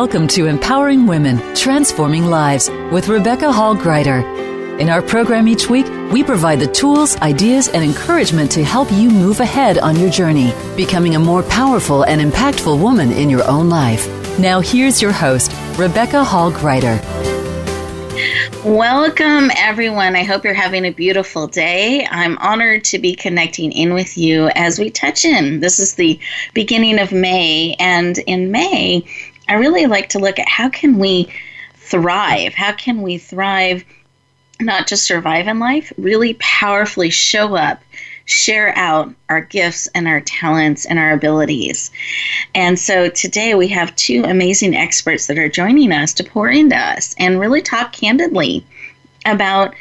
Welcome to Empowering Women, Transforming Lives with Rebecca Hall Gruyter. In our program each week, we provide the tools, ideas, and encouragement to help you move ahead on your journey, becoming a more powerful and impactful woman in your own life. Now, here's your host, Rebecca Hall Gruyter. Welcome, everyone. I hope you're having a beautiful day. I'm honored to be connecting in with you as we touch in. This is the beginning of May, and in May, I really like to look at how can we thrive? How can we thrive, not just survive in life, really powerfully show up, share out our gifts and our talents and our abilities. And so today we have two amazing experts that are joining us to pour into us and really talk candidly about,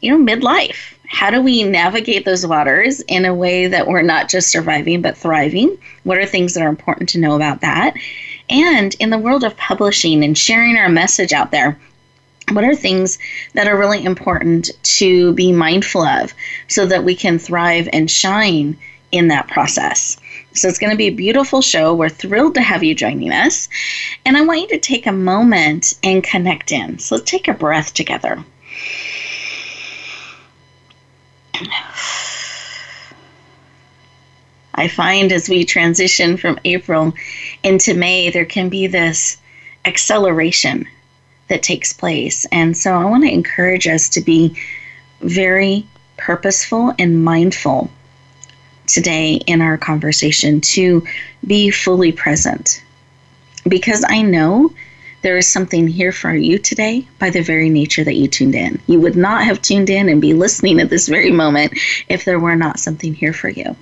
you know, midlife. How do we navigate those waters in a way that we're not just surviving but thriving? What are things that are important to know about that? And in the world of publishing and sharing our message out there, what are things that are really important to be mindful of so that we can thrive and shine in that process? So it's going to be a beautiful show. We're thrilled to have you joining us. And I want you to take a moment and connect in. So let's take a breath together. I find as we transition from April into May, there can be this acceleration that takes place. And so I want to encourage us to be very purposeful and mindful today in our conversation to be fully present. Because I know there is something here for you today by the very nature that you tuned in. You would not have tuned in and be listening at this very moment if there were not something here for you.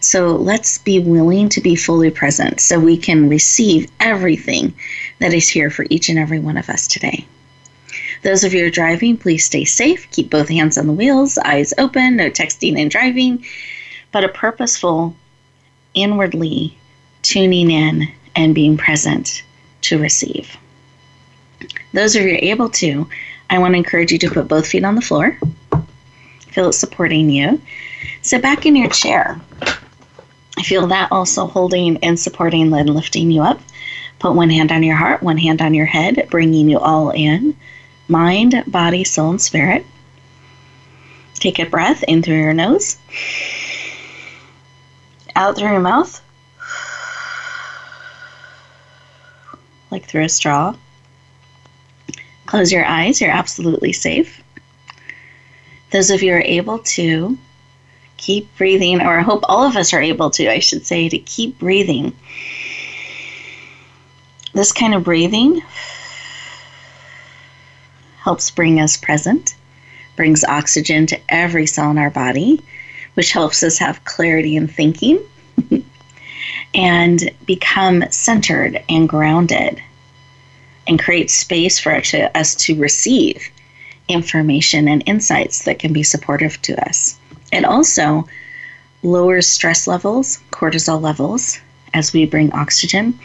So let's be willing to be fully present so we can receive everything that is here for each and every one of us today. Those of you who are driving, please stay safe. Keep both hands on the wheels, eyes open, no texting and driving, but a purposeful, inwardly tuning in and being present to receive. Those of you able to, I want to encourage you to put both feet on the floor. Feel it supporting you. Sit back in your chair. I feel that also holding and supporting and lifting you up. Put one hand on your heart, one hand on your head, bringing you all in mind, body, soul, and spirit. Take a breath in through your nose, out through your mouth, like through a straw. Close your eyes, you're absolutely safe. Those of you are able to keep breathing, or I hope all of us are able to, I should say, to keep breathing. This kind of breathing helps bring us present, brings oxygen to every cell in our body, which helps us have clarity in thinking and become centered and grounded and create space for us to receive information and insights that can be supportive to us. It also lowers stress levels, cortisol levels, as we bring oxygen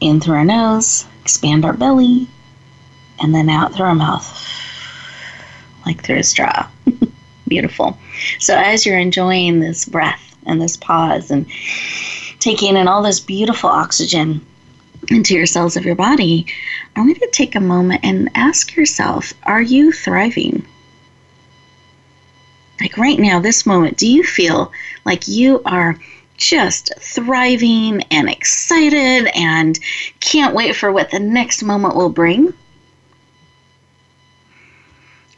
in through our nose, expand our belly, and then out through our mouth, like through a straw. Beautiful. So, as you're enjoying this breath and this pause and taking in all this beautiful oxygen into your cells of your body, I want you to take a moment and ask yourself Are you thriving? Like right now, this moment, do you feel like you are just thriving and excited and can't wait for what the next moment will bring?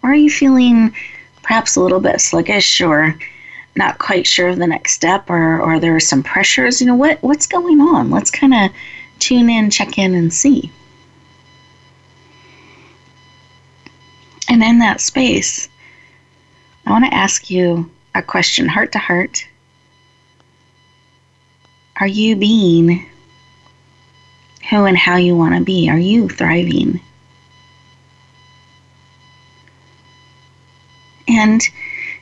Or are you feeling perhaps a little bit sluggish or not quite sure of the next step or, or there are some pressures? You know, what, what's going on? Let's kind of tune in, check in, and see. And in that space, I want to ask you a question, heart to heart. Are you being who and how you want to be? Are you thriving? And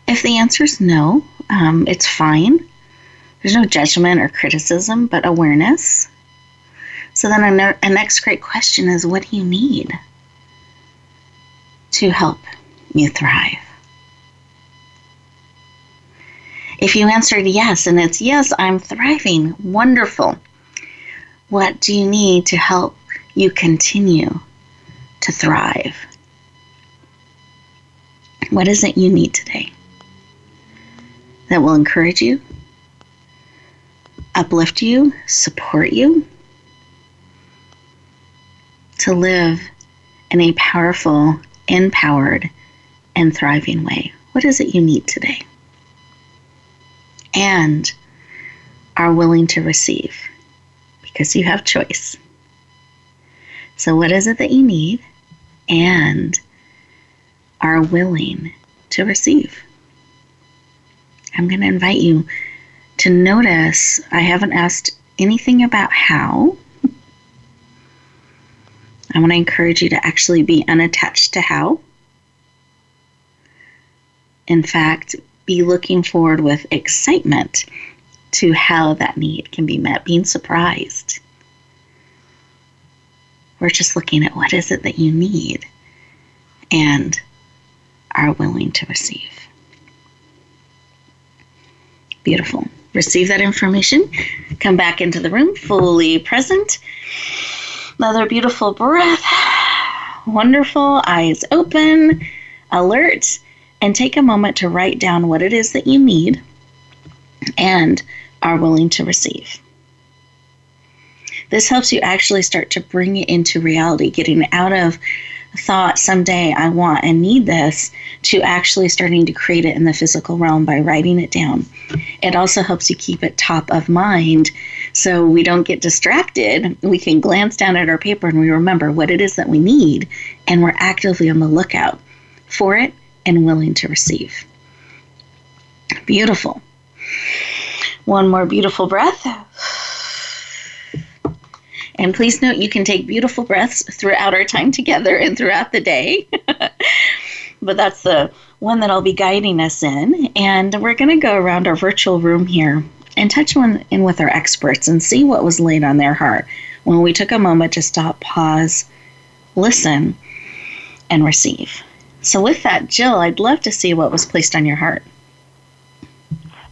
if the answer is no, um, it's fine. There's no judgment or criticism, but awareness. So then a, next great question is what do you need to help you thrive? If you answered yes, and it's yes, I'm thriving, wonderful. What do you need to help you continue to thrive? What is it you need today that will encourage you, uplift you, support you to live in a powerful, empowered, and thriving way? What is it you need today? And are willing to receive because you have choice. So, what is it that you need and are willing to receive? I'm going to invite you to notice I haven't asked anything about how. I want to encourage you to actually be unattached to how. In fact, be looking forward with excitement to how that need can be met, being surprised. We're just looking at what is it that you need and are willing to receive. Beautiful. Receive that information. Come back into the room fully present. Another beautiful breath. Wonderful. Eyes open, alert, and take a moment to write down what it is that you need and are willing to receive. This helps you actually start to bring it into reality, getting out of thought someday I want and need this to actually starting to create it in the physical realm by writing it down. It also helps you keep it top of mind so we don't get distracted. We can glance down at our paper and we remember what it is that we need and we're actively on the lookout for it and willing to receive. Beautiful. One more beautiful breath. And please note you can take beautiful breaths throughout our time together and throughout the day. but that's the one that I'll be guiding us in. And we're going to go around our virtual room here and touch one in with our experts and see what was laid on their heart when we took a moment to stop, pause, listen, and receive. So, with that, Jill, I'd love to see what was placed on your heart.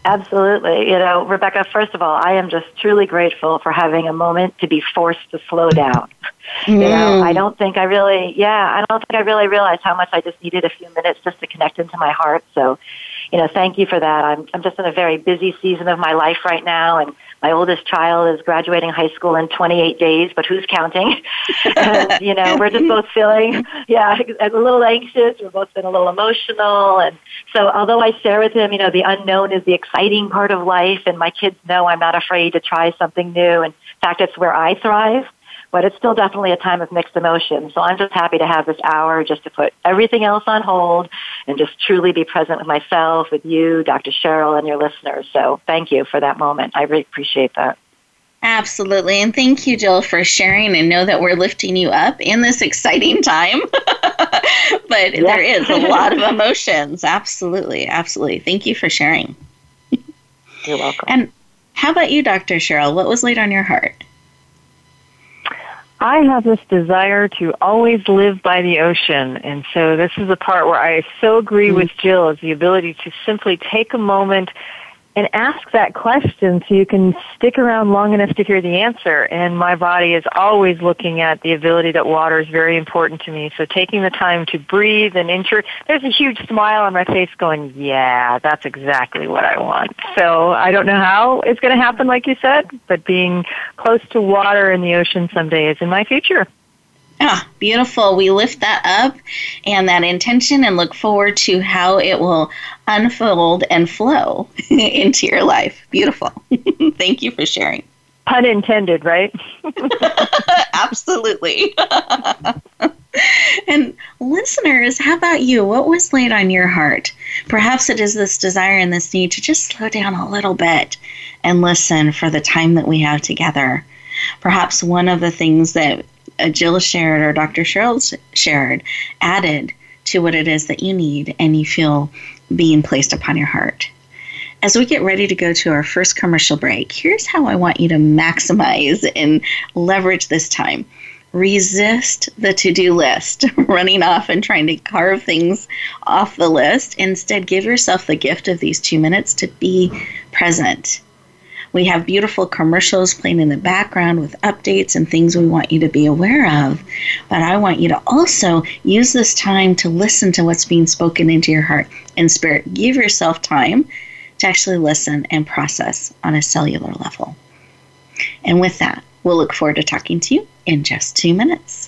Absolutely. You know, Rebecca, first of all, I am just truly grateful for having a moment to be forced to slow down. Mm. You know, I don't think I really, yeah, I don't think I really realized how much I just needed a few minutes just to connect into my heart. So, you know, thank you for that. I'm, I'm just in a very busy season of my life right now and my oldest child is graduating high school in 28 days, but who's counting? and, you know, we're just both feeling, yeah, a little anxious. We're both been a little emotional. And so although I share with him, you know, the unknown is the exciting part of life and my kids know I'm not afraid to try something new. In fact, it's where I thrive but it's still definitely a time of mixed emotions. So I'm just happy to have this hour just to put everything else on hold and just truly be present with myself, with you, Dr. Cheryl, and your listeners. So thank you for that moment. I really appreciate that. Absolutely. And thank you, Jill, for sharing and know that we're lifting you up in this exciting time. but yeah. there is a lot of emotions. Absolutely. Absolutely. Thank you for sharing. You're welcome. And how about you, Dr. Cheryl? What was laid on your heart? I have this desire to always live by the ocean. And so this is the part where I so agree mm-hmm. with Jill is the ability to simply take a moment and ask that question so you can stick around long enough to hear the answer. And my body is always looking at the ability that water is very important to me. So taking the time to breathe and ensure there's a huge smile on my face going, yeah, that's exactly what I want. So I don't know how it's going to happen, like you said, but being close to water in the ocean someday is in my future. Ah, beautiful. We lift that up and that intention and look forward to how it will unfold and flow into your life. Beautiful. Thank you for sharing. Pun intended, right? Absolutely. and listeners, how about you? What was laid on your heart? Perhaps it is this desire and this need to just slow down a little bit and listen for the time that we have together. Perhaps one of the things that Uh, Jill shared or Dr. Cheryl shared added to what it is that you need and you feel being placed upon your heart. As we get ready to go to our first commercial break, here's how I want you to maximize and leverage this time. Resist the to do list, running off and trying to carve things off the list. Instead, give yourself the gift of these two minutes to be present We have beautiful commercials playing in the background with updates and things we want you to be aware of. But I want you to also use this time to listen to what's being spoken into your heart and spirit. Give yourself time to actually listen and process on a cellular level. And with that, we'll look forward to talking to you in just two minutes.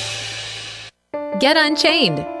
Get Unchained.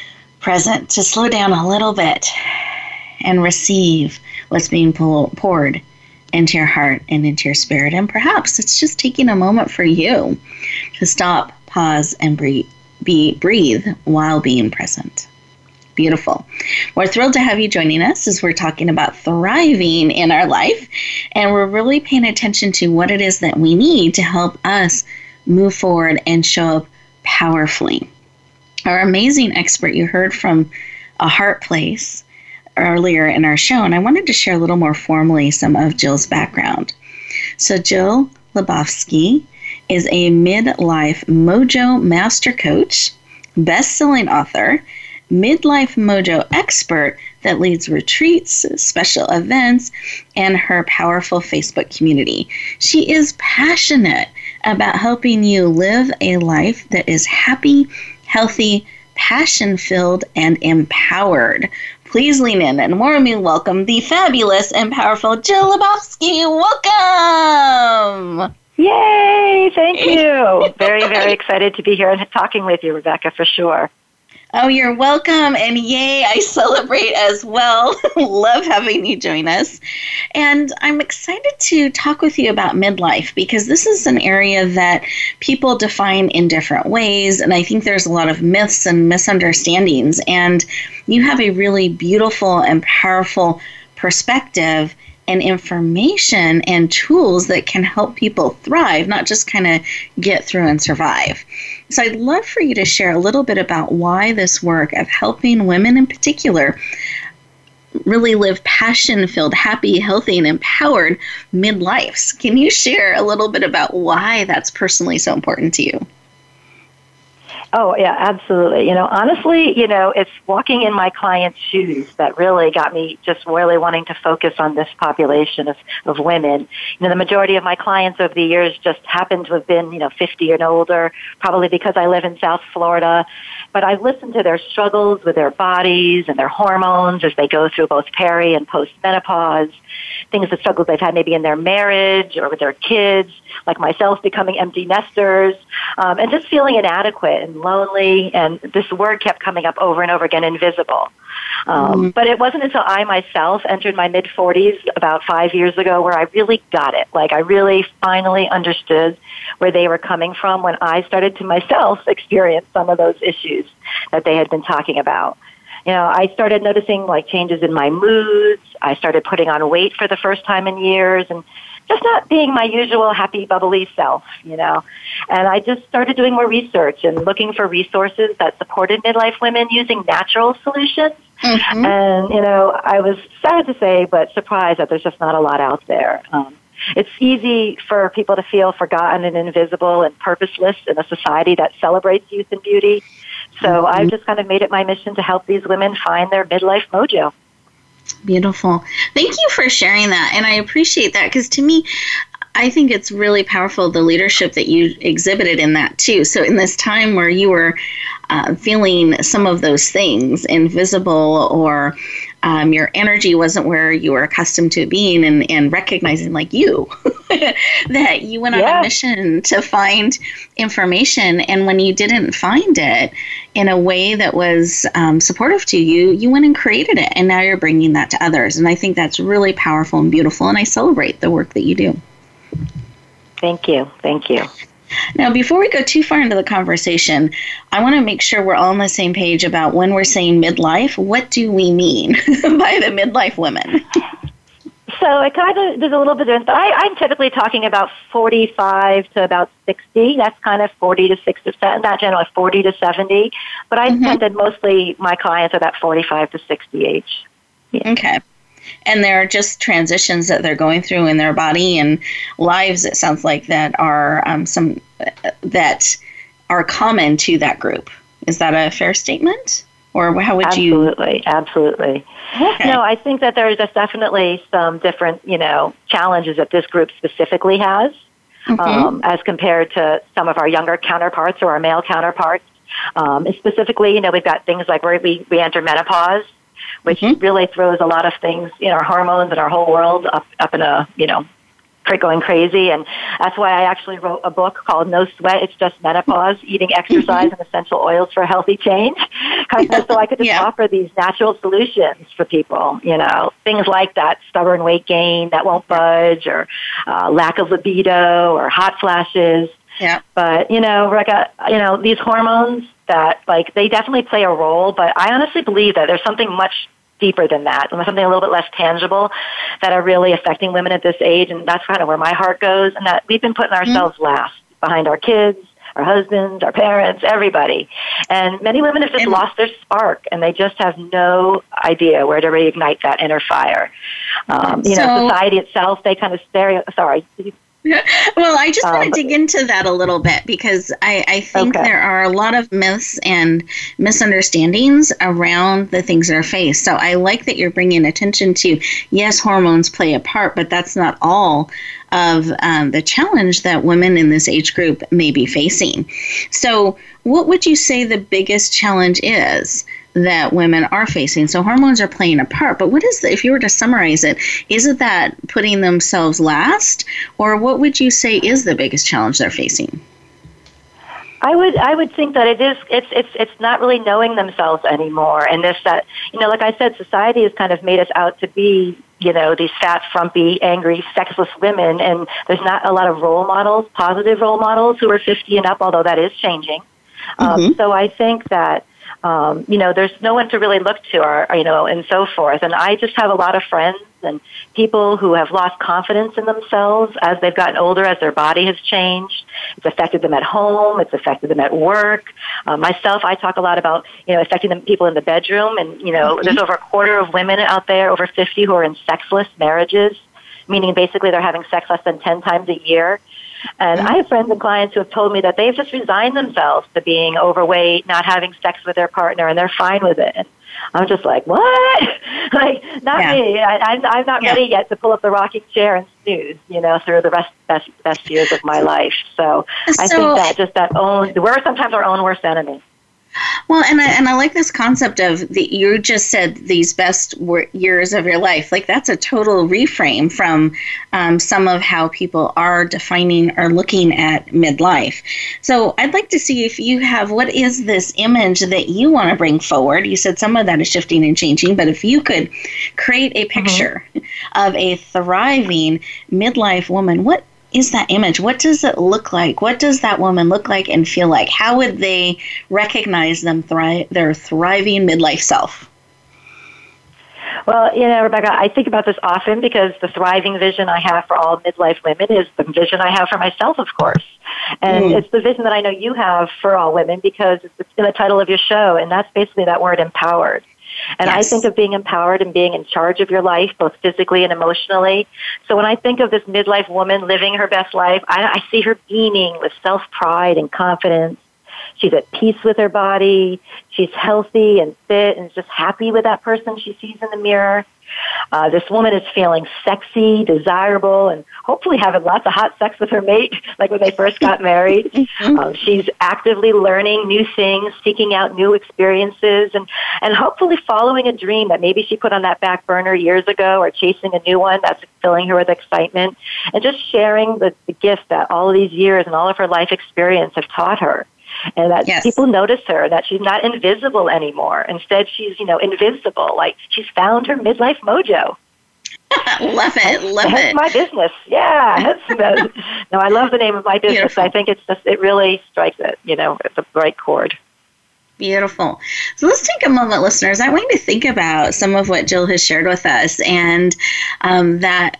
present, to slow down a little bit and receive what's being poured into your heart and into your spirit. And perhaps it's just taking a moment for you to stop, pause, and breathe, be, breathe while being present. Beautiful. We're thrilled to have you joining us as we're talking about thriving in our life. And we're really paying attention to what it is that we need to help us move forward and show up powerfully. Our amazing expert you heard from a heart place earlier in our show, and I wanted to share a little more formally some of Jill's background. So, Jill Lebofsky is a midlife mojo master coach, best selling author, midlife mojo expert that leads retreats, special events, and her powerful Facebook community. She is passionate about helping you live a life that is happy, healthy, passion filled, and empowered. Please lean in and warmly welcome the fabulous and powerful Jill Lebofsky. Welcome! Yay! Thank you. very, very excited to be here and talking with you, Rebecca, for sure. Oh, you're welcome. And yay, I celebrate as well. Love having you join us. And I'm excited to talk with you about midlife because this is an area that people define in different ways. And I think there's a lot of myths and misunderstandings. And you have a really beautiful and powerful perspective and information and tools that can help people thrive, not just kind of get through and survive. So I'd love for you to share a little bit about why this work of helping women in particular really live passion filled, happy, healthy, and empowered midlifes. Can you share a little bit about why that's personally so important to you? Oh, yeah, absolutely. You know, honestly, you know, it's walking in my clients' shoes that really got me just really wanting to focus on this population of, of women. You know, the majority of my clients over the years just happen to have been, you know, 50 and older, probably because I live in South Florida. But I've listened to their struggles with their bodies and their hormones as they go through both peri and postmenopause, things, the struggles they've had maybe in their marriage or with their kids, like myself becoming empty nesters, um, and just feeling inadequate and lonely. And this word kept coming up over and over again, invisible. Um, mm-hmm. But it wasn't until I myself entered my mid 40s about five years ago where I really got it. Like I really finally understood where they were coming from when I started to myself experience some of those issues that they had been talking about. You know, I started noticing like changes in my moods. I started putting on weight for the first time in years and just not being my usual happy, bubbly self, you know. And I just started doing more research and looking for resources that supported midlife women using natural solutions. Mm-hmm. And, you know, I was sad to say, but surprised that there's just not a lot out there. Um, it's easy for people to feel forgotten and invisible and purposeless in a society that celebrates youth and beauty. So mm-hmm. I've just kind of made it my mission to help these women find their midlife mojo. Beautiful. Thank you for sharing that. And I appreciate that because to me, I think it's really powerful the leadership that you exhibited in that too. So, in this time where you were uh, feeling some of those things invisible or um, your energy wasn't where you were accustomed to being and, and recognizing like you that you went on yeah. a mission to find information and when you didn't find it in a way that was um, supportive to you you went and created it and now you're bringing that to others. And i think that's really powerful and beautiful and i celebrate the work that you do. Thank you. Thank you. Now, before we go too far into the conversation, I want to make sure we're all on the same page about when we're saying midlife, what do we mean by the midlife women? So it kind of there's a little bit different. I, I'm typically talking about 45 to about 60. That's kind of 40 to 60 percent, not generally 40 to 70. But I mm-hmm. that mostly my clients are about 45 to 60 age. Yeah. Okay and there are just transitions that they're going through in their body and lives it sounds like that are um, some that are common to that group is that a fair statement or how would absolutely, you absolutely absolutely okay. no i think that there's just definitely some different you know challenges that this group specifically has mm-hmm. um, as compared to some of our younger counterparts or our male counterparts um, specifically you know we've got things like where we, we enter menopause which mm-hmm. really throws a lot of things, in our hormones and our whole world up up in a you know going crazy and that's why I actually wrote a book called No Sweat It's Just Menopause Eating Exercise mm-hmm. and Essential Oils for a Healthy Change so I could just yeah. offer these natural solutions for people you know things like that stubborn weight gain that won't budge or uh, lack of libido or hot flashes yeah. But you know, Rebecca, you know these hormones that like they definitely play a role, but I honestly believe that there's something much deeper than that, something a little bit less tangible that are really affecting women at this age, and that's kind of where my heart goes. And that we've been putting ourselves mm-hmm. last behind our kids, our husbands, our parents, everybody. And many women have just and, lost their spark and they just have no idea where to reignite that inner fire. Um, you so, know, society itself, they kind of stare, sorry, well, I just want to um, dig into that a little bit because I, I think okay. there are a lot of myths and misunderstandings around the things that are faced. So I like that you're bringing attention to yes, hormones play a part, but that's not all of um, the challenge that women in this age group may be facing. So, what would you say the biggest challenge is? That women are facing. So hormones are playing a part, but what is the, if you were to summarize it, is it that putting themselves last, or what would you say is the biggest challenge they're facing? I would I would think that it is it's it's it's not really knowing themselves anymore and this that you know like I said society has kind of made us out to be you know these fat frumpy angry sexless women and there's not a lot of role models positive role models who are 50 and up although that is changing um, mm-hmm. um, so I think that um, you know, there's no one to really look to, or, or, you know, and so forth. And I just have a lot of friends and people who have lost confidence in themselves as they've gotten older, as their body has changed. It's affected them at home. It's affected them at work. Uh, myself, I talk a lot about, you know, affecting the people in the bedroom. And, you know, mm-hmm. there's over a quarter of women out there, over 50, who are in sexless marriages, meaning basically they're having sex less than 10 times a year. And I have friends and clients who have told me that they've just resigned themselves to being overweight, not having sex with their partner, and they're fine with it. I'm just like, what? like, not yeah. me. I, I'm, I'm not yeah. ready yet to pull up the rocking chair and snooze, you know, through the rest, best, best years of my life. So, so I think that just that own, we're sometimes our own worst enemy. Well, and I, and I like this concept of the you just said these best years of your life. Like that's a total reframe from um, some of how people are defining or looking at midlife. So I'd like to see if you have what is this image that you want to bring forward. You said some of that is shifting and changing, but if you could create a mm-hmm. picture mm-hmm. of a thriving midlife woman, what is that image? What does it look like? What does that woman look like and feel like? How would they recognize them thri- their thriving midlife self? Well, you know, Rebecca, I think about this often because the thriving vision I have for all midlife women is the vision I have for myself, of course. And mm. it's the vision that I know you have for all women because it's in the title of your show, and that's basically that word empowered. And yes. I think of being empowered and being in charge of your life, both physically and emotionally. So when I think of this midlife woman living her best life, I, I see her beaming with self pride and confidence. She's at peace with her body. She's healthy and fit and just happy with that person she sees in the mirror. Uh, this woman is feeling sexy, desirable, and hopefully having lots of hot sex with her mate, like when they first got married. Um, she's actively learning new things, seeking out new experiences, and, and hopefully following a dream that maybe she put on that back burner years ago or chasing a new one that's filling her with excitement, and just sharing the, the gift that all of these years and all of her life experience have taught her and that yes. people notice her, that she's not invisible anymore. Instead, she's, you know, invincible. Like she's found her midlife mojo. love it, love that's it. my business. Yeah, that's, no, I love the name of my business. Beautiful. I think it's just it really strikes it. You know, it's a bright chord. Beautiful. So let's take a moment, listeners. I want you to think about some of what Jill has shared with us, and um, that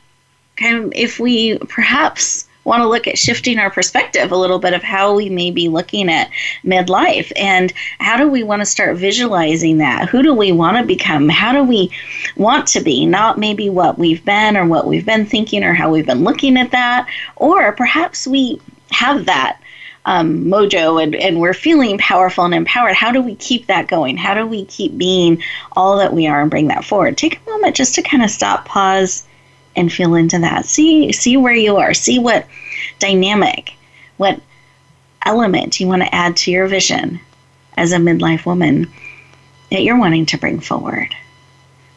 kind of if we perhaps want to look at shifting our perspective a little bit of how we may be looking at midlife and how do we want to start visualizing that? Who do we want to become? How do we want to be? Not maybe what we've been or what we've been thinking or how we've been looking at that, or perhaps we have that um, mojo and, and we're feeling powerful and empowered. How do we keep that going? How do we keep being all that we are and bring that forward? Take a moment just to kind of stop, pause, and feel into that. See see where you are. See what dynamic, what element you want to add to your vision as a midlife woman that you're wanting to bring forward.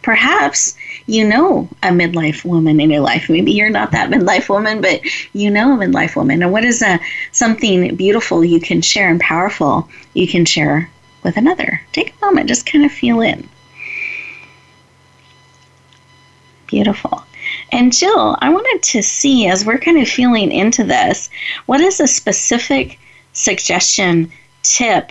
Perhaps you know a midlife woman in your life. Maybe you're not that midlife woman, but you know a midlife woman. And what is a something beautiful you can share and powerful you can share with another? Take a moment, just kind of feel in. Beautiful. And Jill, I wanted to see as we're kind of feeling into this, what is a specific suggestion, tip,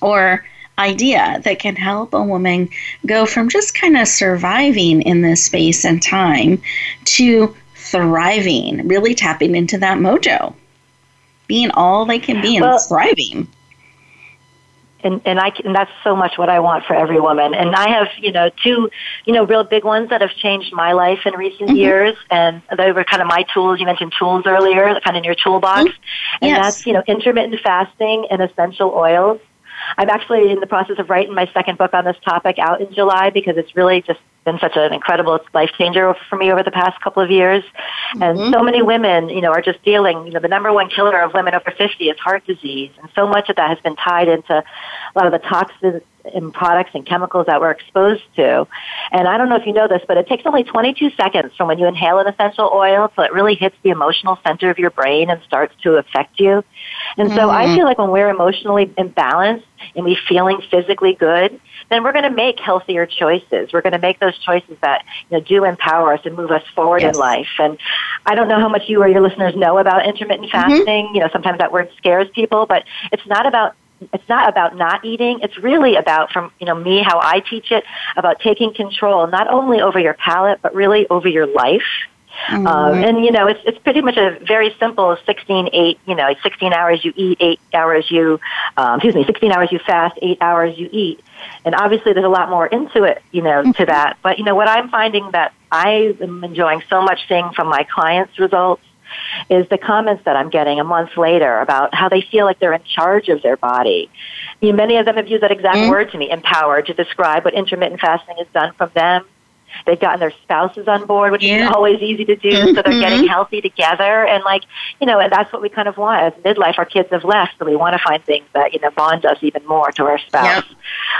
or idea that can help a woman go from just kind of surviving in this space and time to thriving, really tapping into that mojo, being all they can be and well, thriving and and I and that's so much what I want for every woman. And I have you know two you know real big ones that have changed my life in recent mm-hmm. years, and they were kind of my tools. You mentioned tools earlier, kind of in your toolbox, mm-hmm. and yes. that's you know intermittent fasting and essential oils. I'm actually in the process of writing my second book on this topic out in July because it's really just been such an incredible life changer for me over the past couple of years. And mm-hmm. so many women, you know, are just dealing, you know, the number one killer of women over 50 is heart disease. And so much of that has been tied into a lot of the toxins in products and chemicals that we're exposed to. And I don't know if you know this, but it takes only 22 seconds from when you inhale an essential oil till it really hits the emotional center of your brain and starts to affect you. And so mm-hmm. I feel like when we're emotionally imbalanced and we're feeling physically good, then we're going to make healthier choices. We're going to make those choices that you know do empower us and move us forward yes. in life. And I don't know how much you or your listeners know about intermittent mm-hmm. fasting. Mm-hmm. You know, sometimes that word scares people, but it's not about it's not about not eating. It's really about, from you know me, how I teach it, about taking control not only over your palate but really over your life. Mm-hmm. Um, and you know, it's it's pretty much a very simple 16, 8, you know, 16 hours you eat, 8 hours you, um, excuse me, 16 hours you fast, 8 hours you eat. And obviously there's a lot more into it, you know, mm-hmm. to that. But you know, what I'm finding that I am enjoying so much seeing from my clients' results is the comments that I'm getting a month later about how they feel like they're in charge of their body. You know, many of them have used that exact mm-hmm. word to me, empowered, to describe what intermittent fasting has done from them. They've gotten their spouses on board, which yeah. is always easy to do. Mm-hmm. So they're getting mm-hmm. healthy together, and like you know, and that's what we kind of want. As midlife, our kids have left, so we want to find things that you know bond us even more to our spouse.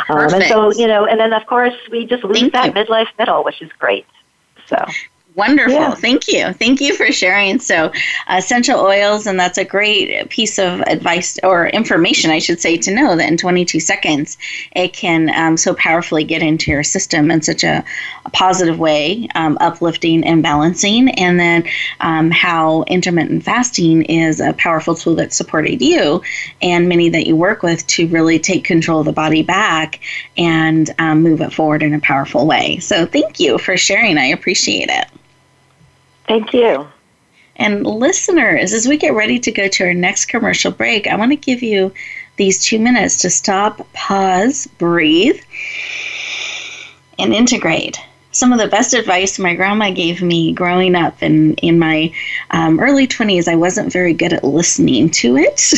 Yep. Um, and so you know, and then of course we just lose Thank that you. midlife middle, which is great. So Wonderful. Yeah. Thank you. Thank you for sharing. So, uh, essential oils, and that's a great piece of advice or information, I should say, to know that in 22 seconds it can um, so powerfully get into your system in such a, a positive way, um, uplifting and balancing. And then um, how intermittent fasting is a powerful tool that supported you and many that you work with to really take control of the body back and um, move it forward in a powerful way. So, thank you for sharing. I appreciate it. Thank you. And listeners, as we get ready to go to our next commercial break, I want to give you these two minutes to stop, pause, breathe, and integrate. Some of the best advice my grandma gave me growing up and in my um, early 20s, I wasn't very good at listening to it.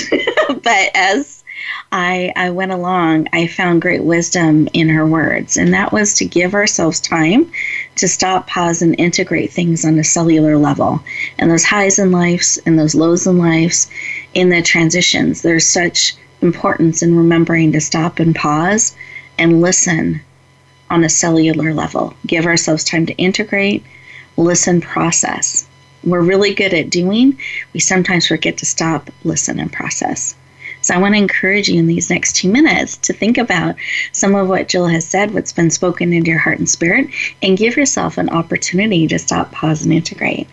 but as I, I went along, I found great wisdom in her words, and that was to give ourselves time to stop, pause, and integrate things on a cellular level. And those highs in lives and those lows in lives, in the transitions, there's such importance in remembering to stop and pause and listen on a cellular level. Give ourselves time to integrate, listen, process. We're really good at doing, we sometimes forget to stop, listen, and process. So I want to encourage you in these next two minutes to think about some of what Jill has said, what's been spoken into your heart and spirit, and give yourself an opportunity to stop, pause, and integrate.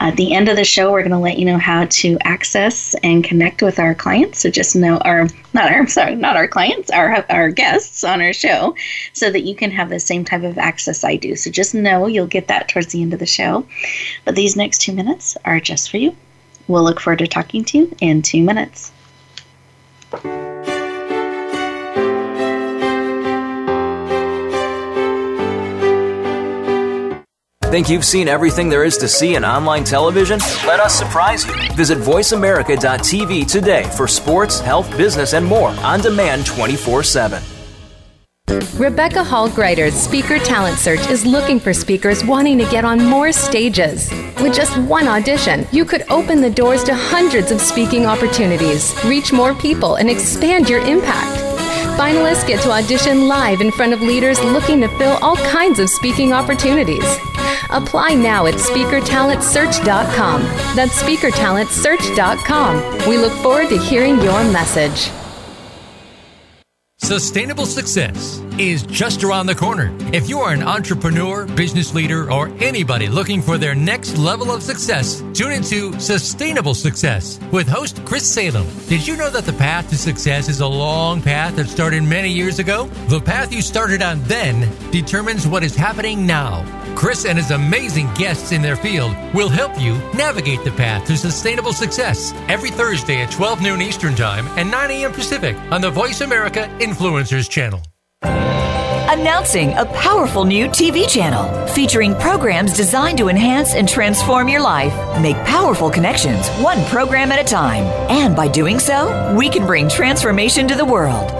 At the end of the show, we're going to let you know how to access and connect with our clients. So just know our not our sorry, not our clients, our our guests on our show, so that you can have the same type of access I do. So just know you'll get that towards the end of the show. But these next two minutes are just for you. We'll look forward to talking to you in two minutes. Think you've seen everything there is to see in online television? Let us surprise you. Visit VoiceAmerica.tv today for sports, health, business, and more on demand 24 7. Rebecca Hall Gruyter's Speaker Talent Search is looking for speakers wanting to get on more stages. With just one audition, you could open the doors to hundreds of speaking opportunities, reach more people, and expand your impact. Finalists get to audition live in front of leaders looking to fill all kinds of speaking opportunities. Apply now at speakertalentsearch.com. That's speakertalentsearch.com. We look forward to hearing your message. Sustainable success is just around the corner. If you are an entrepreneur, business leader, or anybody looking for their next level of success, tune into Sustainable Success with host Chris Salem. Did you know that the path to success is a long path that started many years ago? The path you started on then determines what is happening now. Chris and his amazing guests in their field will help you navigate the path to sustainable success every Thursday at 12 noon Eastern Time and 9 a.m. Pacific on the Voice America Influencers Channel. Announcing a powerful new TV channel featuring programs designed to enhance and transform your life. Make powerful connections, one program at a time. And by doing so, we can bring transformation to the world.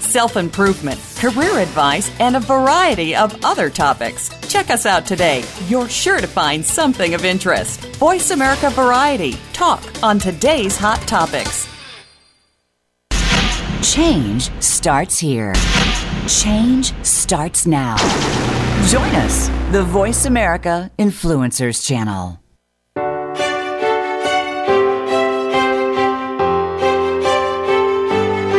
self improvement, career advice, and a variety of other topics. Check us out today. You're sure to find something of interest. Voice America Variety. Talk on today's hot topics. Change starts here. Change starts now. Join us, the Voice America Influencers Channel.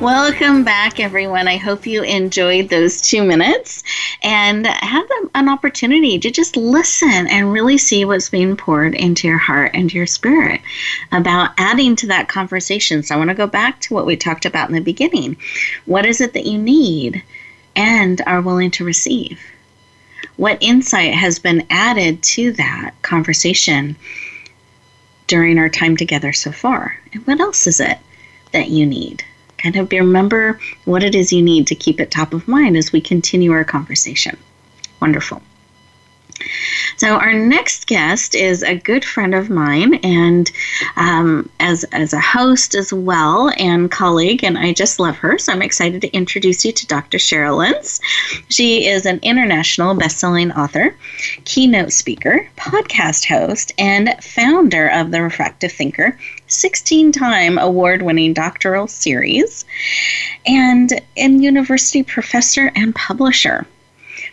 Welcome back, everyone. I hope you enjoyed those two minutes and have an opportunity to just listen and really see what's being poured into your heart and your spirit about adding to that conversation. So, I want to go back to what we talked about in the beginning. What is it that you need and are willing to receive? What insight has been added to that conversation during our time together so far? And what else is it that you need? Kind of remember what it is you need to keep it top of mind as we continue our conversation. Wonderful. So our next guest is a good friend of mine, and um, as as a host as well and colleague, and I just love her. So I'm excited to introduce you to Dr. Cheryl Lentz. She is an international best-selling author, keynote speaker, podcast host, and founder of the Refractive Thinker, 16-time award-winning doctoral series, and and university professor and publisher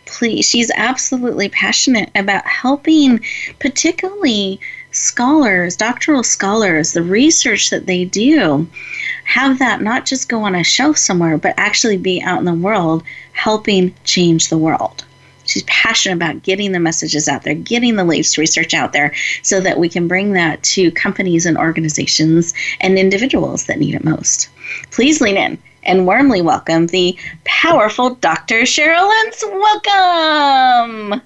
please. She's absolutely passionate about helping, particularly scholars, doctoral scholars, the research that they do, have that not just go on a shelf somewhere, but actually be out in the world helping change the world. She's passionate about getting the messages out there, getting the latest research out there so that we can bring that to companies and organizations and individuals that need it most. Please lean in and warmly welcome the powerful Dr. Cheryl Lentz. Welcome.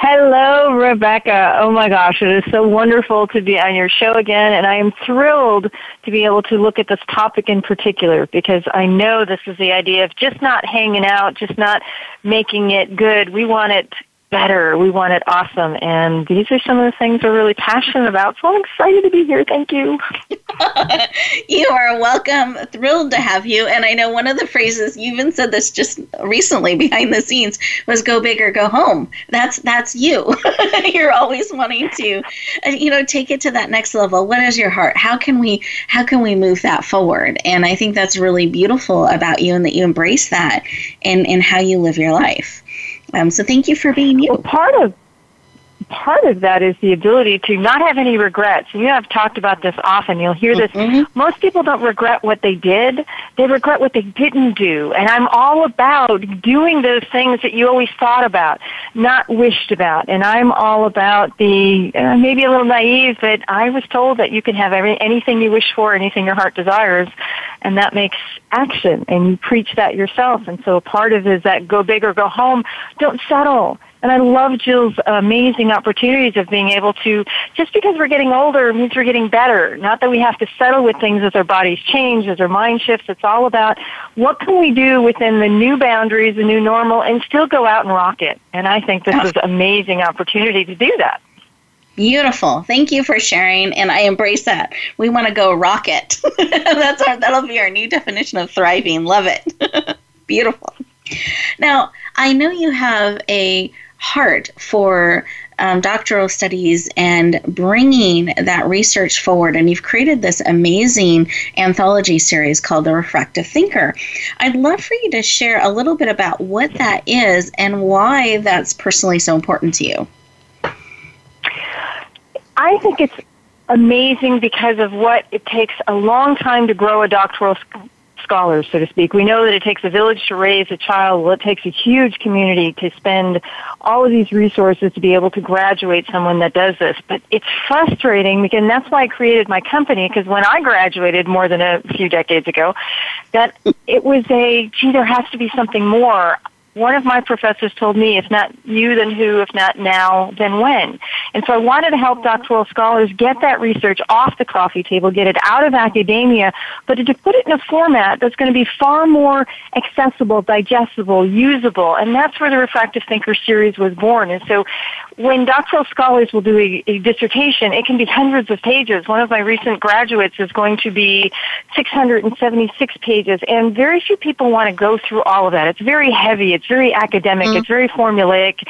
Hello, Rebecca. Oh my gosh, it is so wonderful to be on your show again, and I am thrilled to be able to look at this topic in particular because I know this is the idea of just not hanging out, just not making it good. We want it better. We want it awesome. And these are some of the things we're really passionate about. So I'm excited to be here. Thank you. you are welcome. Thrilled to have you. And I know one of the phrases you even said this just recently behind the scenes was go big or go home. That's that's you. You're always wanting to uh, you know take it to that next level. What is your heart? How can we how can we move that forward? And I think that's really beautiful about you and that you embrace that in in how you live your life. Um, so thank you for being you. Well, part of part of that is the ability to not have any regrets. You know, I've talked about this often. You'll hear this. Mm-hmm. Most people don't regret what they did. They regret what they didn't do. And I'm all about doing those things that you always thought about, not wished about. And I'm all about the, uh, maybe a little naive, but I was told that you can have every, anything you wish for, anything your heart desires. And that makes action. And you preach that yourself. And so part of it is that go big or go home. Don't settle and I love Jill's amazing opportunities of being able to, just because we're getting older means we're getting better. Not that we have to settle with things as our bodies change, as our mind shifts. It's all about what can we do within the new boundaries, the new normal, and still go out and rock it. And I think this is an amazing opportunity to do that. Beautiful. Thank you for sharing, and I embrace that. We want to go rock it. That's our that'll be our new definition of thriving. Love it. Beautiful. Now, I know you have a heart for um, doctoral studies and bringing that research forward. And you've created this amazing anthology series called The Refractive Thinker. I'd love for you to share a little bit about what that is and why that's personally so important to you. I think it's amazing because of what it takes a long time to grow a doctoral scholar, so to speak. We know that it takes a village to raise a child. Well, it takes a huge community to spend all of these resources to be able to graduate someone that does this. But it's frustrating, because, that's why I created my company, because when I graduated more than a few decades ago, that it was a, gee, there has to be something more one of my professors told me, if not you, then who? If not now, then when? And so I wanted to help doctoral scholars get that research off the coffee table, get it out of academia, but to put it in a format that's going to be far more accessible, digestible, usable. And that's where the Refractive Thinker series was born. And so when doctoral scholars will do a, a dissertation, it can be hundreds of pages. One of my recent graduates is going to be 676 pages, and very few people want to go through all of that. It's very heavy. It's very academic. Mm. It's very formulaic.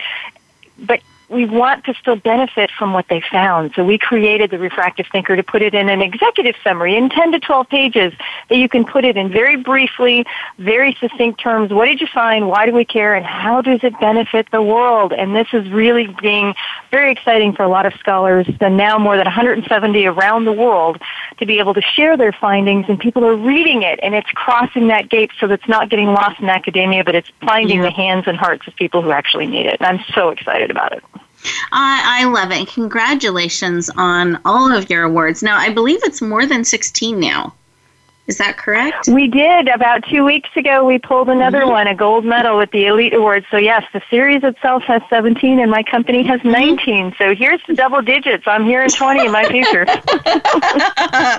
But we want to still benefit from what they found. So we created the Refractive Thinker to put it in an executive summary in 10 to 12 pages that you can put it in very briefly, very succinct terms. What did you find? Why do we care? And how does it benefit the world? And this is really being very exciting for a lot of scholars, and now more than 170 around the world, to be able to share their findings and people are reading it and it's crossing that gate so that it's not getting lost in academia, but it's finding yeah. the hands and hearts of people who actually need it. And I'm so excited about it. I, I love it. Congratulations on all of your awards. Now, I believe it's more than 16 now. Is that correct? We did. About two weeks ago, we pulled another mm-hmm. one, a gold medal with the Elite Award. So, yes, the series itself has 17 and my company has mm-hmm. 19. So, here's the double digits. I'm here in 20 in my future.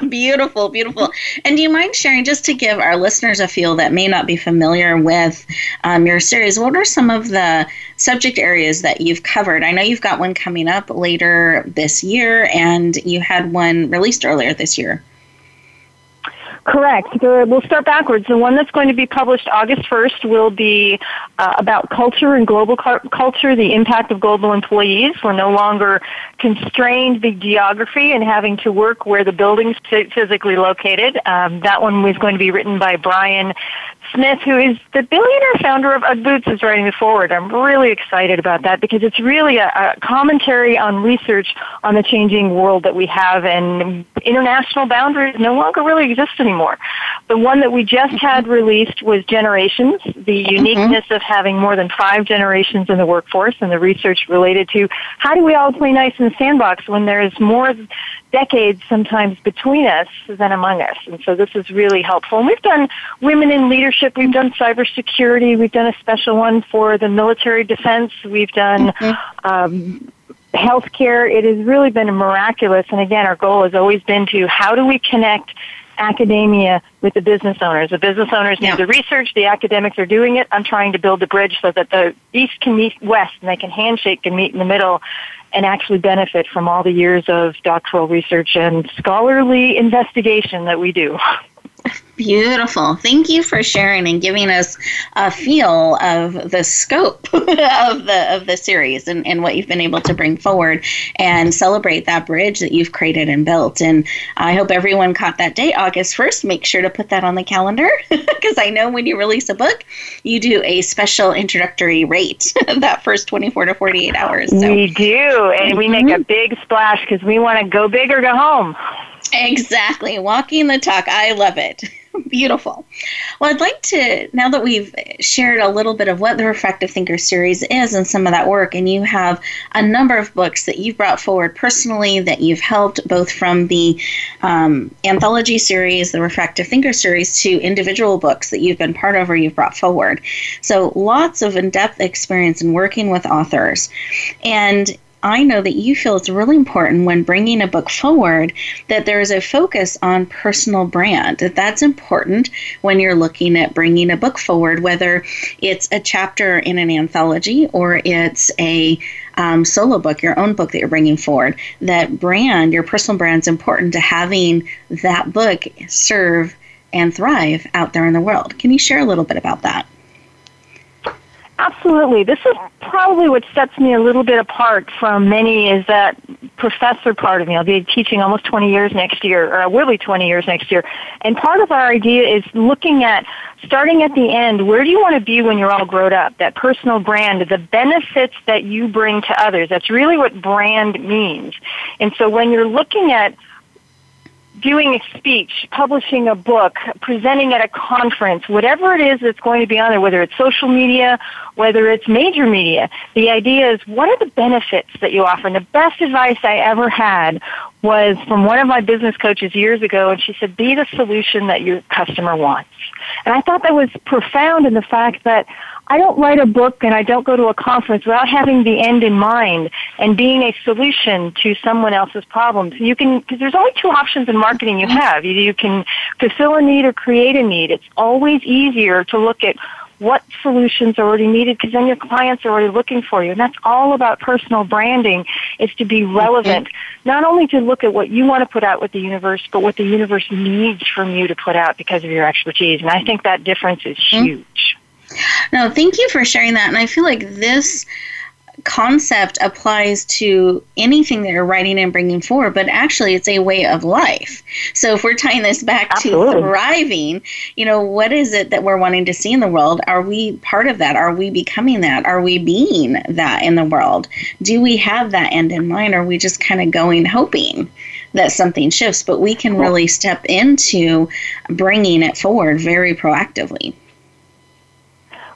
beautiful, beautiful. And do you mind sharing, just to give our listeners a feel that may not be familiar with um, your series, what are some of the subject areas that you've covered? I know you've got one coming up later this year, and you had one released earlier this year. Correct. We'll start backwards. The one that's going to be published August 1st will be uh, about culture and global cu- culture, the impact of global employees. We're no longer constrained by geography and having to work where the building's physically located. Um, that one was going to be written by Brian Smith, who is the billionaire founder of Ugg Boots, is writing it forward. I'm really excited about that because it's really a, a commentary on research on the changing world that we have, and international boundaries no longer really exist anymore. The one that we just had released was Generations, the mm-hmm. uniqueness mm-hmm. of having more than five generations in the workforce, and the research related to how do we all play nice in the sandbox when there's more decades sometimes between us than among us. And so this is really helpful. And we've done women in leadership, we've done cybersecurity, we've done a special one for the military defense, we've done mm-hmm. um, healthcare. It has really been miraculous. And again, our goal has always been to how do we connect academia with the business owners. The business owners yeah. need the research, the academics are doing it. I'm trying to build the bridge so that the East can meet West and they can handshake and meet in the middle and actually benefit from all the years of doctoral research and scholarly investigation that we do. Beautiful. Thank you for sharing and giving us a feel of the scope of the of the series and, and what you've been able to bring forward and celebrate that bridge that you've created and built. And I hope everyone caught that date, August 1st. Make sure to put that on the calendar because I know when you release a book, you do a special introductory rate that first 24 to 48 hours. So. We do. And mm-hmm. we make a mm-hmm. big splash because we want to go big or go home. Exactly. Walking the talk. I love it. Beautiful. Well, I'd like to, now that we've shared a little bit of what the Refractive Thinker series is and some of that work, and you have a number of books that you've brought forward personally that you've helped both from the um, anthology series, the Refractive Thinker series, to individual books that you've been part of or you've brought forward. So lots of in depth experience in working with authors. And I know that you feel it's really important when bringing a book forward that there is a focus on personal brand. That that's important when you're looking at bringing a book forward, whether it's a chapter in an anthology or it's a um, solo book, your own book that you're bringing forward. That brand, your personal brand, is important to having that book serve and thrive out there in the world. Can you share a little bit about that? Absolutely. This is probably what sets me a little bit apart from many is that professor part of me. I'll be teaching almost 20 years next year, or I will be 20 years next year. And part of our idea is looking at, starting at the end, where do you want to be when you're all grown up? That personal brand, the benefits that you bring to others. That's really what brand means. And so when you're looking at doing a speech, publishing a book, presenting at a conference, whatever it is that's going to be on there, whether it's social media, whether it's major media, the idea is what are the benefits that you offer? And the best advice I ever had was from one of my business coaches years ago, and she said, be the solution that your customer wants. And I thought that was profound in the fact that I don't write a book and I don't go to a conference without having the end in mind and being a solution to someone else's problems. You can, because there's only two options in marketing you have. Either you can fulfill a need or create a need. It's always easier to look at what solutions are already needed because then your clients are already looking for you. And that's all about personal branding is to be relevant, mm-hmm. not only to look at what you want to put out with the universe, but what the universe needs from you to put out because of your expertise. And I think that difference is mm-hmm. huge. No, thank you for sharing that. And I feel like this concept applies to anything that you're writing and bringing forward, but actually it's a way of life. So if we're tying this back Absolutely. to thriving, you know, what is it that we're wanting to see in the world? Are we part of that? Are we becoming that? Are we being that in the world? Do we have that end in mind? Or are we just kind of going hoping? that something shifts, but we can really step into bringing it forward very proactively.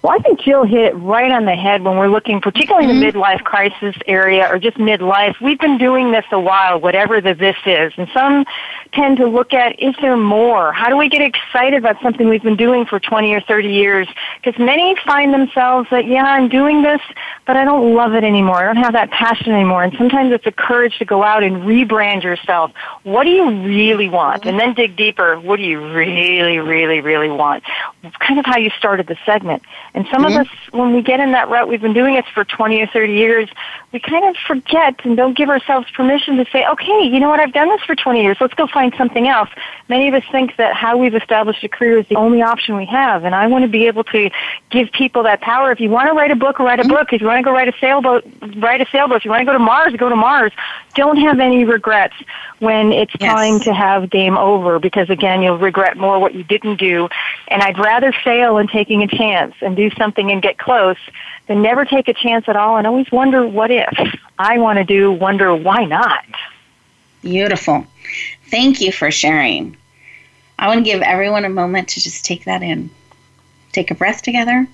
Well, I think Jill hit it right on the head when we're looking, particularly mm-hmm. in the mm-hmm. midlife crisis area or just midlife. We've been doing this a while, whatever the this is. And some tend to look at, is there more? How do we get excited about something we've been doing for 20 or 30 years? Because many find themselves that, yeah, I'm doing this, but I don't love it anymore. I don't have that passion anymore. And sometimes it's a courage to go out and rebrand yourself. What do you really want? And then dig deeper. What do you really, really, really want? It's kind of how you started the segment. And some mm-hmm. of us, when we get in that rut, we've been doing it for 20 or 30 years, we kind of forget and don't give ourselves permission to say, okay, you know what, I've done this for 20 years, let's go find something else. Many of us think that how we've established a career is the only option we have, and I want to be able to give people that power. If you want to write a book, write a book. If you want to go write a sailboat, write a sailboat. If you want to go to Mars, go to Mars. Don't have any regrets when it's yes. time to have game over, because again, you'll regret more what you didn't do. And I'd rather fail in taking a chance and do something and get close than never take a chance at all and always wonder what if. I want to do wonder why not. Beautiful. Thank you for sharing. I want to give everyone a moment to just take that in. Take a breath together.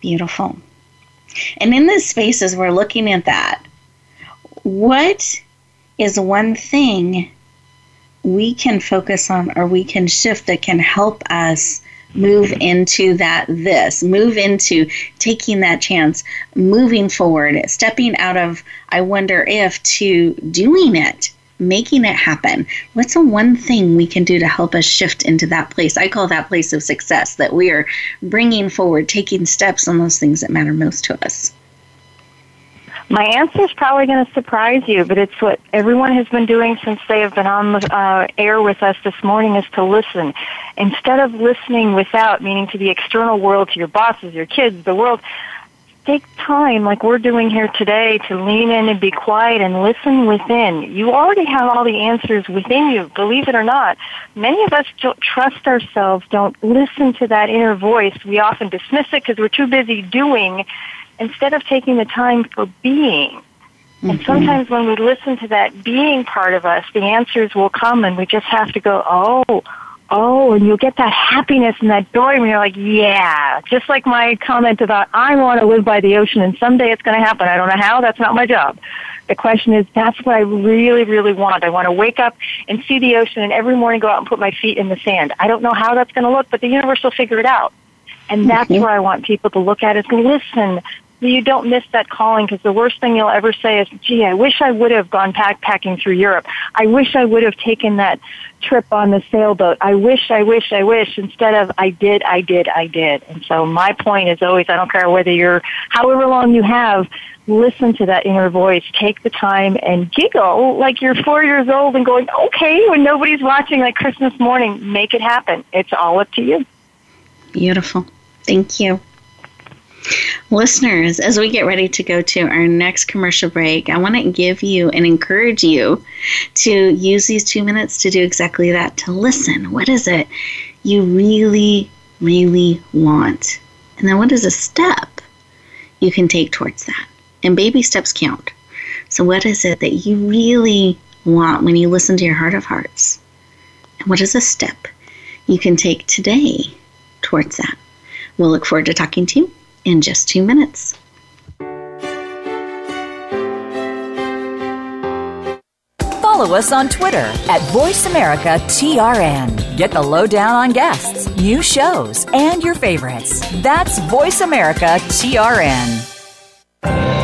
Beautiful. And in this space, as we're looking at that, what is one thing we can focus on or we can shift that can help us move into that this move into taking that chance moving forward stepping out of i wonder if to doing it making it happen. What's the one thing we can do to help us shift into that place? I call that place of success that we are bringing forward taking steps on those things that matter most to us my answer is probably going to surprise you, but it's what everyone has been doing since they have been on the uh, air with us this morning is to listen. Instead of listening without, meaning to the external world, to your bosses, your kids, the world, take time like we're doing here today to lean in and be quiet and listen within. You already have all the answers within you, believe it or not. Many of us don't trust ourselves, don't listen to that inner voice. We often dismiss it because we're too busy doing instead of taking the time for being. Mm-hmm. And sometimes when we listen to that being part of us, the answers will come and we just have to go, oh, oh, and you'll get that happiness and that joy and you're like, yeah, just like my comment about I want to live by the ocean and someday it's going to happen. I don't know how, that's not my job. The question is, that's what I really, really want. I want to wake up and see the ocean and every morning go out and put my feet in the sand. I don't know how that's going to look, but the universe will figure it out. And that's mm-hmm. where I want people to look at is listen you don't miss that calling because the worst thing you'll ever say is, gee, I wish I would have gone backpacking through Europe. I wish I would have taken that trip on the sailboat. I wish, I wish, I wish, instead of I did, I did, I did. And so my point is always, I don't care whether you're, however long you have, listen to that inner voice. Take the time and giggle like you're four years old and going, okay, when nobody's watching like Christmas morning, make it happen. It's all up to you. Beautiful. Thank you. Listeners, as we get ready to go to our next commercial break, I want to give you and encourage you to use these two minutes to do exactly that to listen. What is it you really, really want? And then what is a step you can take towards that? And baby steps count. So, what is it that you really want when you listen to your heart of hearts? And what is a step you can take today towards that? We'll look forward to talking to you in just two minutes. Follow us on Twitter at VoiceAmericaTRN. Get the lowdown on guests, new shows, and your favorites. That's VoiceAmericaTRN.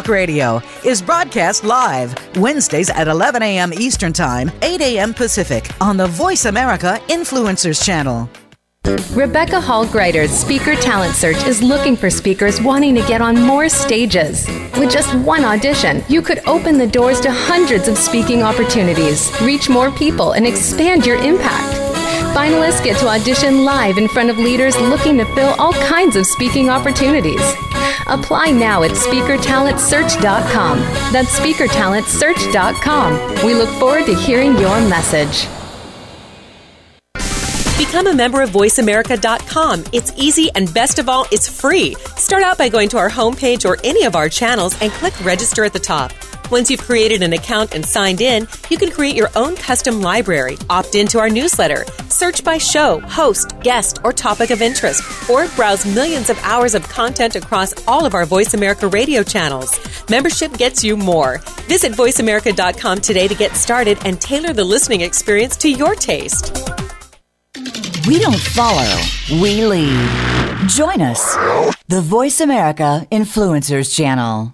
Radio is broadcast live Wednesdays at 11 a.m. Eastern Time, 8 a.m. Pacific on the Voice America Influencers Channel. Rebecca Hall Gruyter's Speaker Talent Search is looking for speakers wanting to get on more stages. With just one audition, you could open the doors to hundreds of speaking opportunities, reach more people, and expand your impact. Finalists get to audition live in front of leaders looking to fill all kinds of speaking opportunities. Apply now at speakertalentsearch.com. That's speakertalentsearch.com. We look forward to hearing your message. Become a member of VoiceAmerica.com. It's easy and best of all, it's free. Start out by going to our homepage or any of our channels and click register at the top. Once you've created an account and signed in, you can create your own custom library, opt into our newsletter, search by show, host, guest, or topic of interest, or browse millions of hours of content across all of our Voice America radio channels. Membership gets you more. Visit VoiceAmerica.com today to get started and tailor the listening experience to your taste. We don't follow, we lead. Join us, the Voice America Influencers Channel.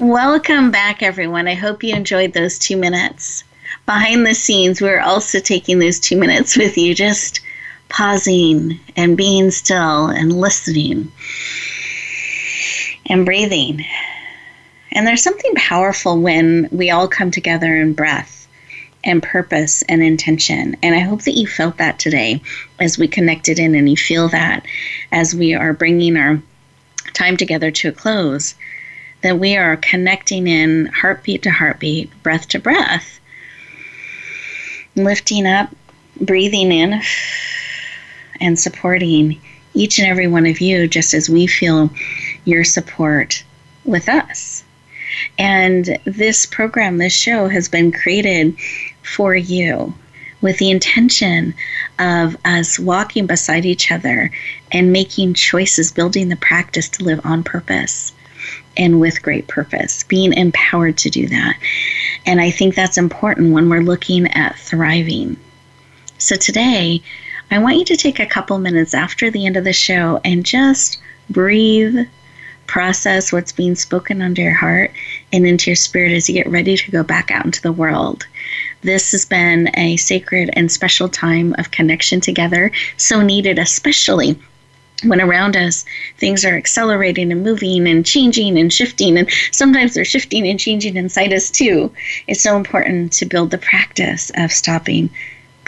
Welcome back, everyone. I hope you enjoyed those two minutes. Behind the scenes, we're also taking those two minutes with you, just pausing and being still and listening and breathing. And there's something powerful when we all come together in breath and purpose and intention. And I hope that you felt that today as we connected in and you feel that as we are bringing our time together to a close that we are connecting in heartbeat to heartbeat, breath to breath, lifting up, breathing in, and supporting each and every one of you just as we feel your support with us. And this program, this show, has been created for you with the intention of us walking beside each other and making choices, building the practice to live on purpose and with great purpose, being empowered to do that. And I think that's important when we're looking at thriving. So today, I want you to take a couple minutes after the end of the show and just breathe, process what's being spoken under your heart and into your spirit as you get ready to go back out into the world. This has been a sacred and special time of connection together, so needed, especially when around us things are accelerating and moving and changing and shifting. And sometimes they're shifting and changing inside us too. It's so important to build the practice of stopping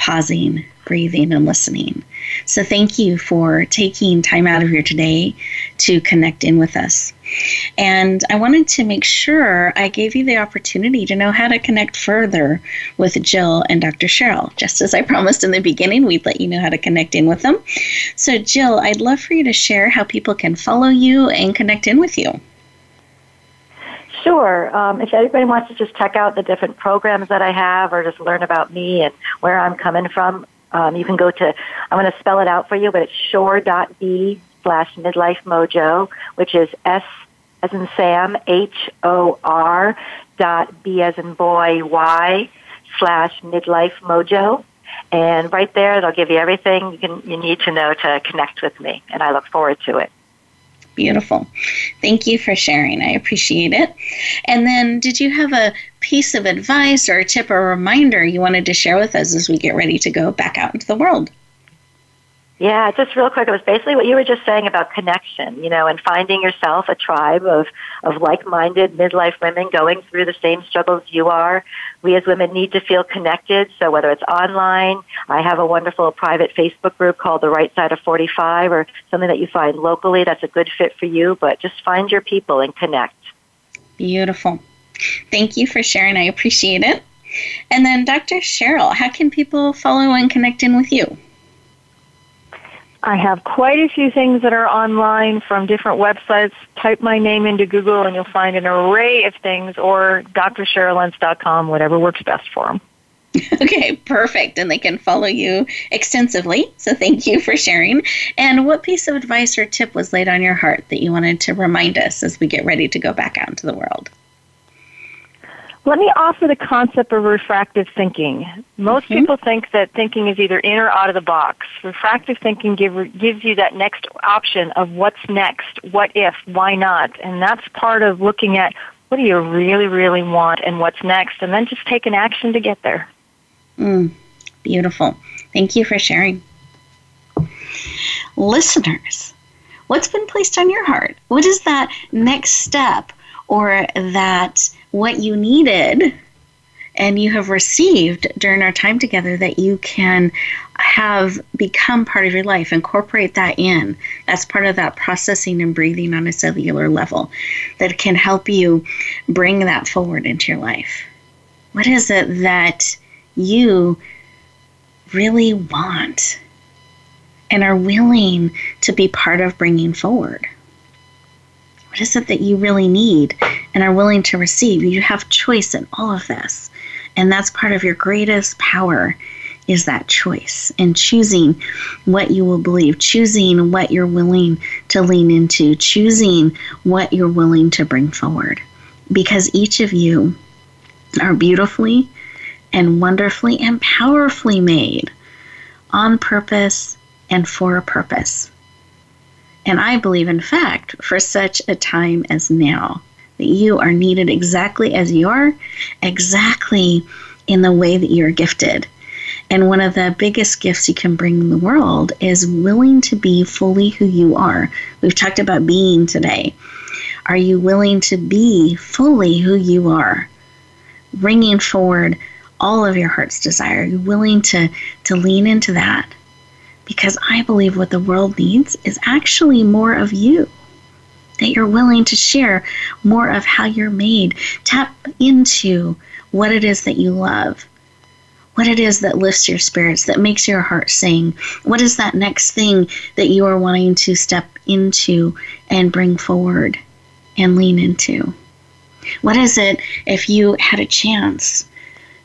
pausing, breathing, and listening. So thank you for taking time out of your today to connect in with us. And I wanted to make sure I gave you the opportunity to know how to connect further with Jill and Dr. Cheryl. Just as I promised in the beginning, we'd let you know how to connect in with them. So, Jill, I'd love for you to share how people can follow you and connect in with you. Sure. Um, if anybody wants to just check out the different programs that I have or just learn about me and where I'm coming from, um, you can go to, I'm going to spell it out for you, but it's shore.b slash midlife mojo, which is S as in Sam, H O R dot B as in boy, Y slash midlife mojo. And right there, it'll give you everything you, can, you need to know to connect with me, and I look forward to it. Beautiful. Thank you for sharing. I appreciate it. And then, did you have a piece of advice or a tip or a reminder you wanted to share with us as we get ready to go back out into the world? Yeah, just real quick, it was basically what you were just saying about connection, you know, and finding yourself a tribe of, of like-minded midlife women going through the same struggles you are. We as women need to feel connected, so whether it's online, I have a wonderful private Facebook group called The Right Side of 45 or something that you find locally that's a good fit for you, but just find your people and connect. Beautiful. Thank you for sharing. I appreciate it. And then Dr. Cheryl, how can people follow and connect in with you? I have quite a few things that are online from different websites. Type my name into Google and you'll find an array of things or drcheryllentz.com, whatever works best for them. Okay, perfect. And they can follow you extensively. So thank you for sharing. And what piece of advice or tip was laid on your heart that you wanted to remind us as we get ready to go back out into the world? Let me offer the concept of refractive thinking. Most mm-hmm. people think that thinking is either in or out of the box. Refractive thinking give, gives you that next option of what's next, what if, why not. And that's part of looking at what do you really, really want and what's next, and then just take an action to get there. Mm, beautiful. Thank you for sharing. Listeners, what's been placed on your heart? What is that next step or that what you needed and you have received during our time together that you can have become part of your life. Incorporate that in. as part of that processing and breathing on a cellular level that can help you bring that forward into your life. What is it that you really want and are willing to be part of bringing forward? What is it that you really need and are willing to receive? You have choice in all of this. And that's part of your greatest power is that choice and choosing what you will believe, choosing what you're willing to lean into, choosing what you're willing to bring forward. Because each of you are beautifully and wonderfully and powerfully made on purpose and for a purpose. And I believe, in fact, for such a time as now, that you are needed exactly as you are, exactly in the way that you're gifted. And one of the biggest gifts you can bring in the world is willing to be fully who you are. We've talked about being today. Are you willing to be fully who you are? Bringing forward all of your heart's desire. Are you willing to, to lean into that? because I believe what the world needs is actually more of you. That you're willing to share more of how you're made. Tap into what it is that you love, what it is that lifts your spirits, that makes your heart sing. What is that next thing that you are wanting to step into and bring forward and lean into? What is it if you had a chance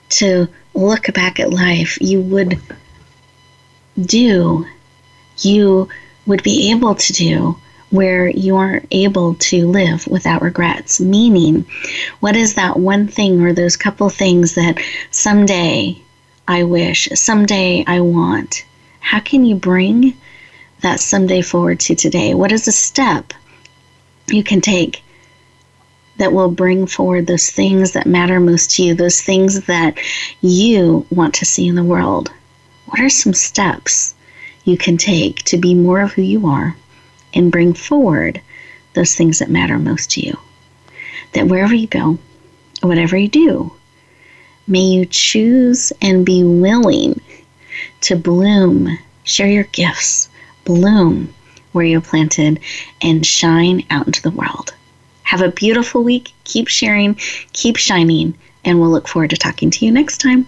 to look back at life, you would do, you would be able to do where you aren't able to live without regrets. Meaning, what is that one thing or those couple things that someday I wish, someday I want? How can you bring that someday forward to today? What is a step you can take that will bring forward those things that matter most to you, those things that you want to see in the world? What are some steps you can take to be more of who you are and bring forward those things that matter most to you? That wherever you go, whatever you do, may you choose and be willing to bloom, share your gifts, bloom where you're planted, and shine out into the world. Have a beautiful week. Keep sharing, keep shining, and we'll look forward to talking to you next time.